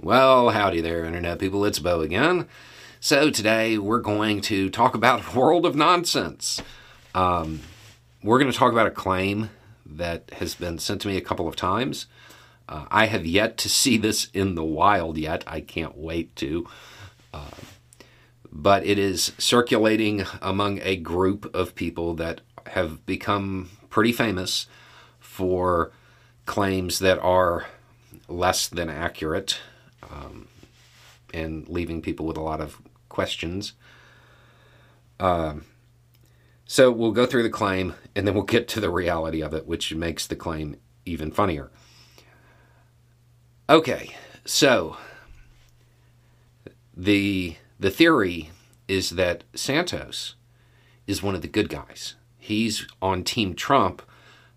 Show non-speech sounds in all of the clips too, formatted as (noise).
Well, howdy there, Internet people. It's Bo again. So, today we're going to talk about (laughs) world of nonsense. Um, we're going to talk about a claim that has been sent to me a couple of times. Uh, I have yet to see this in the wild yet. I can't wait to. Uh, but it is circulating among a group of people that have become pretty famous for claims that are less than accurate um, and leaving people with a lot of questions. Um, so we'll go through the claim and then we'll get to the reality of it, which makes the claim even funnier. Okay, so the the theory is that Santos is one of the good guys. He's on Team Trump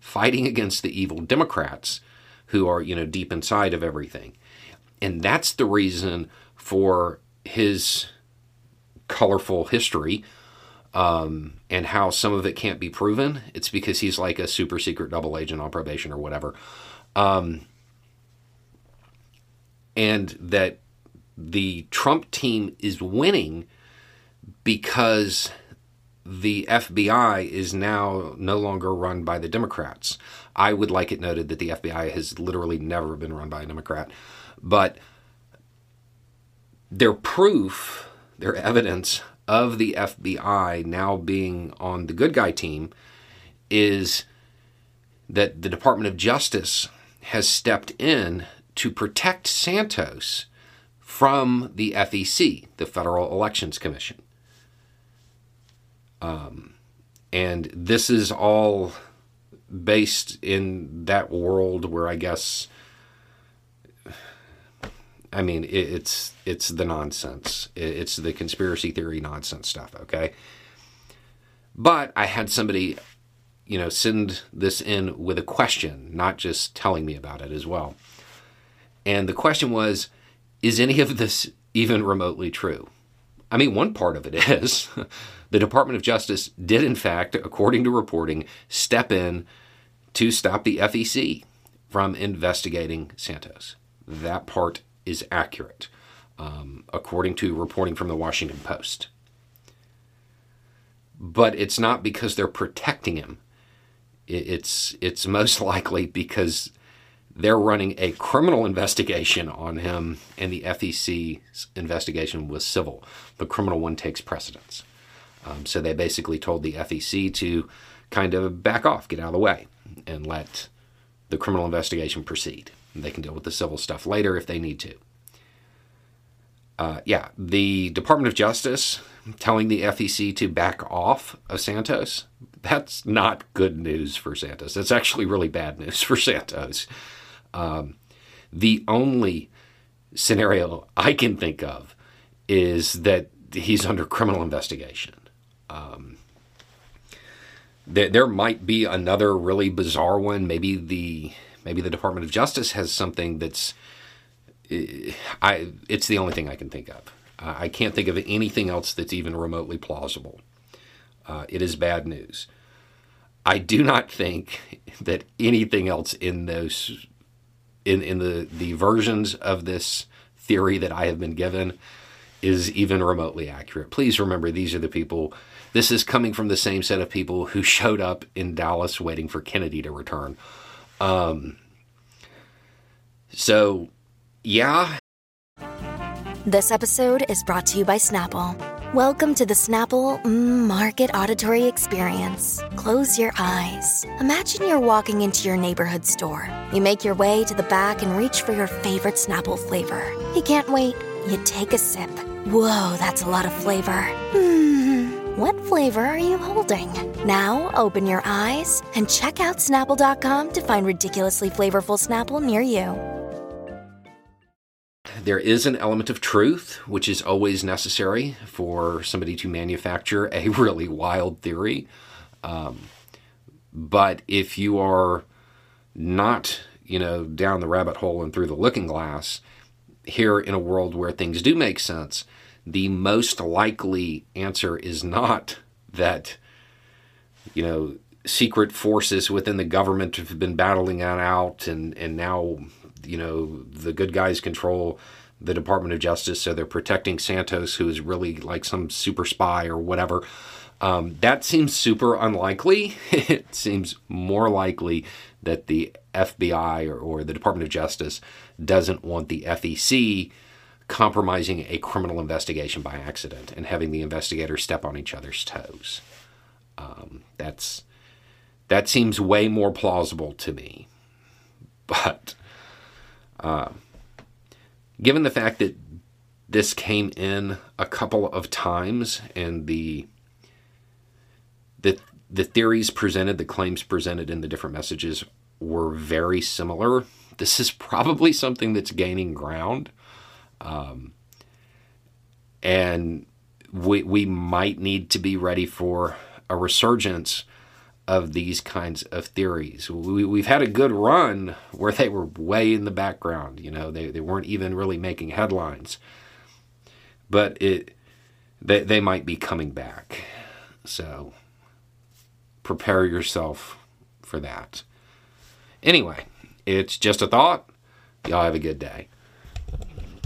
fighting against the evil Democrats who are, you know, deep inside of everything. And that's the reason for his colorful history um, and how some of it can't be proven. It's because he's like a super secret double agent on probation or whatever. Um, and that the Trump team is winning because the FBI is now no longer run by the Democrats. I would like it noted that the FBI has literally never been run by a Democrat. But their proof, their evidence of the FBI now being on the good guy team is that the Department of Justice has stepped in to protect Santos from the FEC, the Federal Election Commission. Um, and this is all based in that world where I guess I mean, it, it's it's the nonsense. It, it's the conspiracy theory nonsense stuff. Okay, but I had somebody, you know, send this in with a question, not just telling me about it as well. And the question was, is any of this even remotely true? I mean, one part of it (laughs) is the Department of Justice did, in fact, according to reporting, step in to stop the FEC from investigating Santos. That part is accurate, um, according to reporting from the Washington Post. But it's not because they're protecting him. It's it's most (laughs) likely because they're running a criminal investigation on him, and the FEC's investigation was civil. The criminal one takes precedence. Um, so they basically told the FEC to kind of back off, get out of the way, and let the criminal investigation proceed. They can deal with the civil stuff later if they need to. Uh, yeah, the Department of Justice telling the FEC to back off of Santos, that's not good news for Santos. That's actually really bad news for Santos. Um, the only scenario I can think of is that he's under criminal investigation. Um, there, there might be another really bizarre one. Maybe the maybe the Department of Justice has something that's. I it's the only thing I can think of. Uh, I can't think of anything else that's even remotely plausible. Uh, it is bad news. I do not think (laughs) that anything else in those in in the the versions of this theory that I have been given is even remotely accurate. Please remember these are the people this is coming from the same set of people who (laughs) showed up in Dallas waiting for Kennedy to return. Um, so, yeah. This episode is brought to you by Snapple. Welcome to the Snapple Market Auditory Experience. Close your eyes. Imagine you're walking into your neighborhood store. You make your way to the back and reach for your favorite Snapple flavor. You can't wait. You take a sip. Whoa, that's a lot of flavor. Hmm. What flavor are you holding? Now open your eyes and check out Snapple.com to find ridiculously flavorful Snapple near you. There is an element of truth, which is always necessary for somebody to manufacture a (laughs) really wild theory. Um, but if you are not, you know, down the rabbit hole and through the looking glass, here in a world where things do make sense, the most likely answer is not that, you know, secret forces within the government have been battling that out and, and now, you know, the good guys control the Department of Justice, so they're protecting Santos, who is really like some super spy or whatever. Um, that seems super unlikely. (laughs) it seems more likely that the FBI or, or the Department of Justice doesn't want the FEC compromising a criminal investigation by accident and having the investigators step on each other's toes. Um, that's that seems way more plausible to me. (laughs) But uh, given the fact that this came in a couple of times and the the the theories presented, the claims presented in the different messages were very similar. This is probably something that's gaining ground. Um, and we, we might need to be ready for a resurgence of these kinds of theories. We, we've had a good run where they were way in the background. You know, they, they weren't even really making headlines. But it they, they might be coming back. So prepare yourself for that. Anyway, it's just a thought. Y'all have a good day.